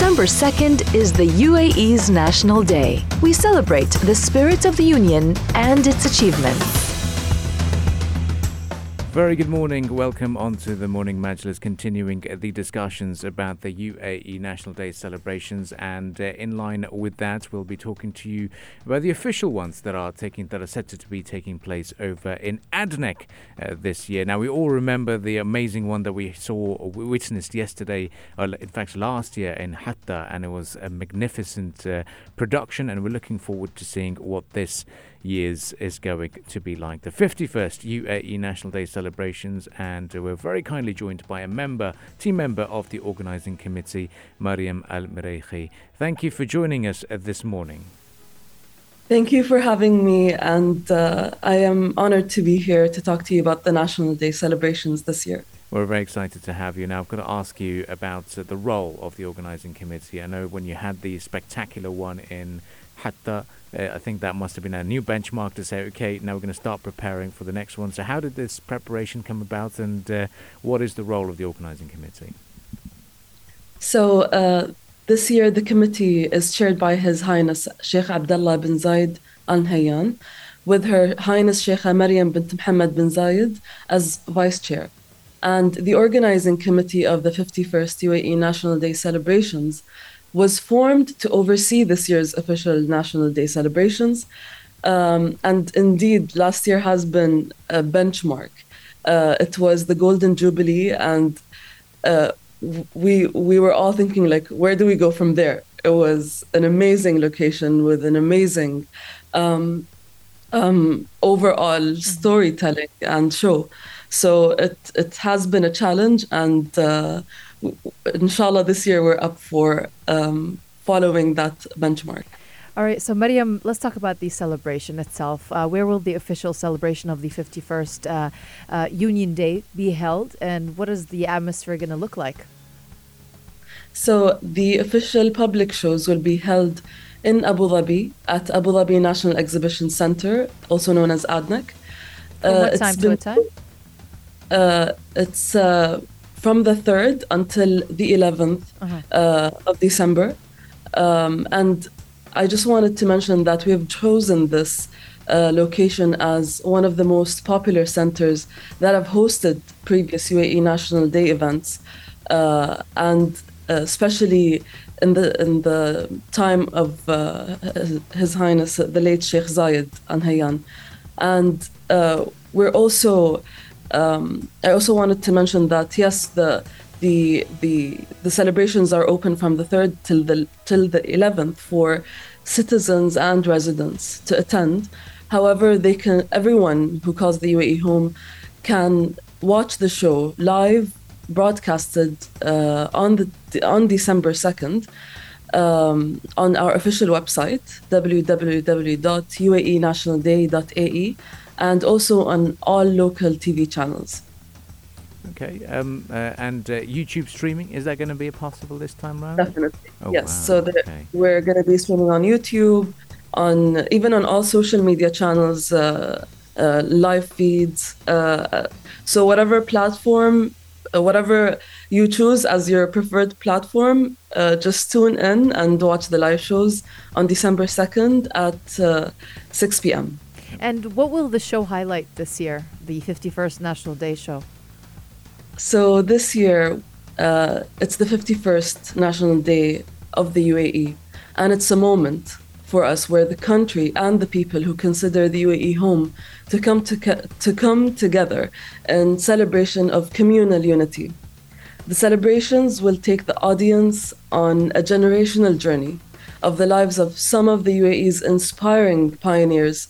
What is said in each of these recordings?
December 2nd is the UAE's National Day. We celebrate the spirit of the Union and its achievements. Very good morning. Welcome on to the Morning Majlis, continuing the discussions about the UAE National Day celebrations. And uh, in line with that, we'll be talking to you about the official ones that are taking that are set to be taking place over in ADNEC uh, this year. Now, we all remember the amazing one that we saw or witnessed yesterday, or in fact, last year in Hatta, and it was a magnificent uh, production. And we're looking forward to seeing what this years is going to be like. The 51st UAE National Day celebrations, and we're very kindly joined by a member, team member of the organising committee, Mariam Al Mireikhi. Thank you for joining us this morning. Thank you for having me, and uh, I am honored to be here to talk to you about the National Day celebrations this year. We're very excited to have you. Now, I've got to ask you about uh, the role of the organising committee. I know when you had the spectacular one in Hatta, uh, I think that must have been a new benchmark to say, okay, now we're going to start preparing for the next one. So, how did this preparation come about, and uh, what is the role of the organising committee? So, uh, this year the committee is chaired by His Highness Sheikh Abdullah bin Zayed Al Nahyan, with Her Highness Sheikh Maryam bint Mohammed bin Zayed as vice chair. And the organizing committee of the 51st UAE National Day celebrations was formed to oversee this year's official National Day celebrations. Um, and indeed, last year has been a benchmark. Uh, it was the Golden Jubilee, and uh, we we were all thinking like, where do we go from there? It was an amazing location with an amazing um, um, overall mm-hmm. storytelling and show. So it it has been a challenge, and uh, inshallah, this year we're up for um, following that benchmark. All right, so Mariam, let's talk about the celebration itself. Uh, where will the official celebration of the 51st uh, uh, Union Day be held, and what is the atmosphere going to look like? So, the official public shows will be held in Abu Dhabi at Abu Dhabi National Exhibition Center, also known as ADNEC. From what uh, time to what time? Uh, it's uh, from the 3rd until the 11th uh-huh. uh, of December. Um, and I just wanted to mention that we have chosen this uh, location as one of the most popular centers that have hosted previous UAE National Day events, uh, and uh, especially in the in the time of uh, His Highness the late Sheikh Zayed Al Nahyan, and uh, we're also um, I also wanted to mention that yes, the the the the celebrations are open from the third till the till the eleventh for citizens and residents to attend. However, they can everyone who calls the UAE home can watch the show live broadcasted uh, on the on December second. Um, on our official website www.uaenationalday.ae and also on all local TV channels. Okay, um, uh, and uh, YouTube streaming is that going to be possible this time around? Definitely, oh, yes. Wow. So the, okay. we're going to be streaming on YouTube, on even on all social media channels, uh, uh live feeds. Uh, so whatever platform, uh, whatever you choose as your preferred platform, just tune in and watch the live shows on December second at 6 p.m. And what will the show highlight this year, the 51st National Day show? So this year, uh, it's the 51st National Day of the UAE, and it's a moment for us where the country and the people who consider the UAE home to come to, to come together in celebration of communal unity. The celebrations will take the audience on a generational journey of the lives of some of the UAE's inspiring pioneers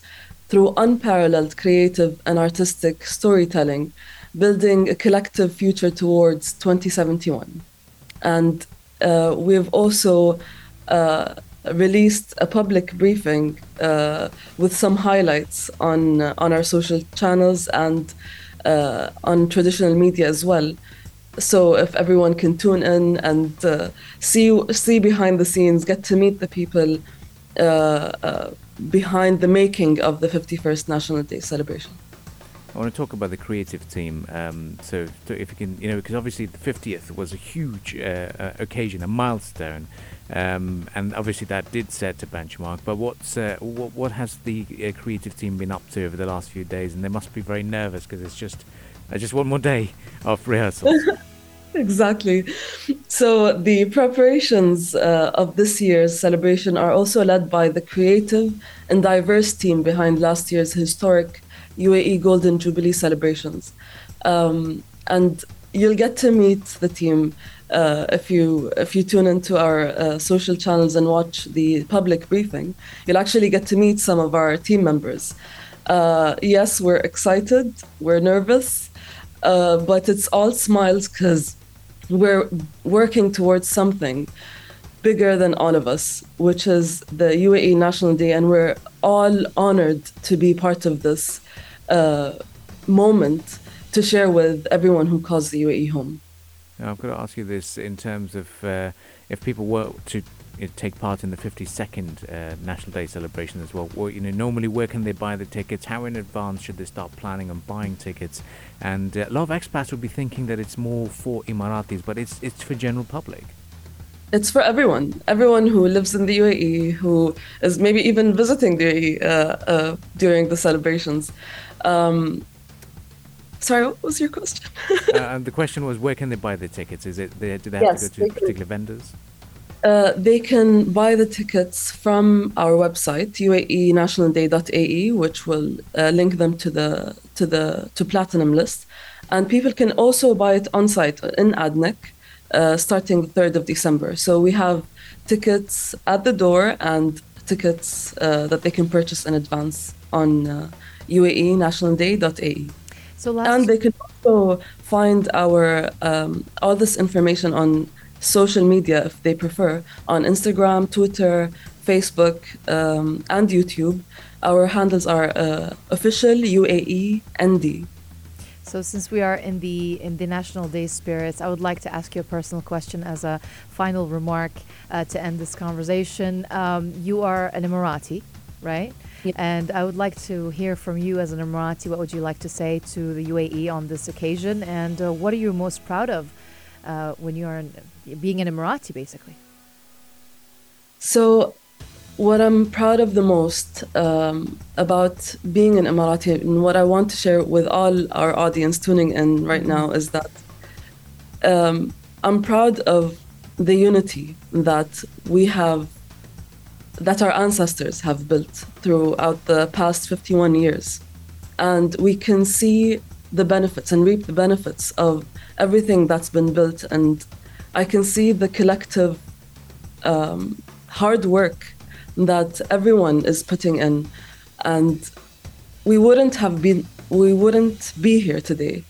through unparalleled creative and artistic storytelling, building a collective future towards 2071. And uh, we've also uh, released a public briefing uh, with some highlights on uh, on our social channels and uh, on traditional media as well. So if everyone can tune in and uh, see see behind the scenes, get to meet the people behind the making of the 51st National Day celebration. I want to talk about the creative team. Um, so, if you can, you know, because obviously the 50th was a huge uh, uh, occasion, a milestone, um, and obviously that did set a benchmark. But what's uh, what, what has the uh, creative team been up to over the last few days? And they must be very nervous because it's just uh, just one more day of rehearsal. exactly. So the preparations uh, of this year's celebration are also led by the creative and diverse team behind last year's historic UAE Golden Jubilee celebrations. Um, and you'll get to meet the team uh, if you if you tune into our uh, social channels and watch the public briefing. You'll actually get to meet some of our team members. Uh, yes, we're excited, we're nervous, uh, but it's all smiles because we're working towards something bigger than all of us, which is the UAE National Day, and we're all honored to be part of this uh, moment to share with everyone who calls the UAE home. Now, I've got to ask you this in terms of uh, if people were to take part in the 52nd uh, National Day celebration as well. well. You know, normally where can they buy the tickets? How in advance should they start planning on buying tickets? And uh, a lot of expats would be thinking that it's more for Emiratis, but it's it's for general public. It's for everyone. Everyone who lives in the UAE, who is maybe even visiting the UAE uh, uh, during the celebrations. Um, sorry, what was your question? uh, the question was, where can they buy the tickets? Is it they, do they have yes, to go to particular vendors? Uh, they can buy the tickets from our website uaenationalday.ae, which will uh, link them to the to the to Platinumlist, and people can also buy it on site in ADNEC, uh, starting the third of December. So we have tickets at the door and tickets uh, that they can purchase in advance on uh, uaenationalday.ae. So and they can also find our um, all this information on social media if they prefer on Instagram, Twitter, Facebook, um, and YouTube. Our handles are uh, official UAE ND. So, since we are in the in the National Day spirits, I would like to ask you a personal question as a final remark uh, to end this conversation. Um, you are an Emirati, right? And I would like to hear from you as an Emirati. What would you like to say to the UAE on this occasion? And uh, what are you most proud of uh, when you are being an Emirati, basically? So, what I'm proud of the most um, about being an Emirati and what I want to share with all our audience tuning in right now is that um, I'm proud of the unity that we have, that our ancestors have built throughout the past 51 years. And we can see the benefits and reap the benefits of everything that's been built. And I can see the collective um, hard work that everyone is putting in. And we wouldn't have been, we wouldn't be here today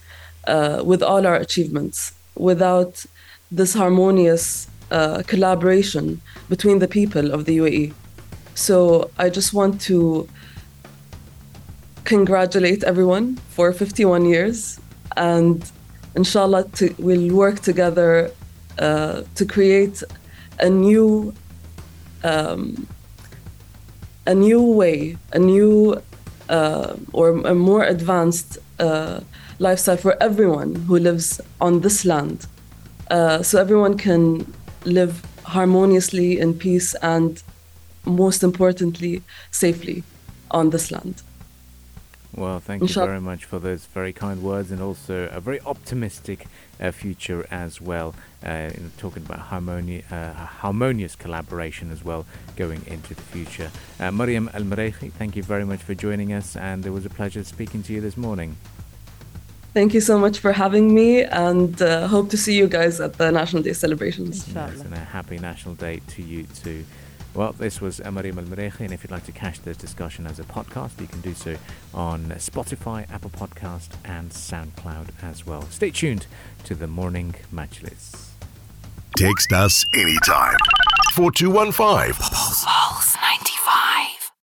uh, with all our achievements without this harmonious uh, collaboration between the people of the UAE. So I just want to congratulate everyone for 51 years and inshallah to, we'll work together uh, to create a new um, a new way a new uh, or a more advanced uh, lifestyle for everyone who lives on this land uh, so everyone can live harmoniously in peace and most importantly safely on this land well, thank you very much for those very kind words and also a very optimistic uh, future as well. Uh, talking about harmoni- uh, harmonious collaboration as well going into the future. Uh, Mariam Al Mreikhi, thank you very much for joining us, and it was a pleasure speaking to you this morning. Thank you so much for having me, and uh, hope to see you guys at the National Day celebrations. Yes, and a happy National Day to you too. Well, this was Mariam Al and if you'd like to catch this discussion as a podcast, you can do so on Spotify, Apple Podcast, and SoundCloud as well. Stay tuned to the Morning Majlis. Text us anytime. 4215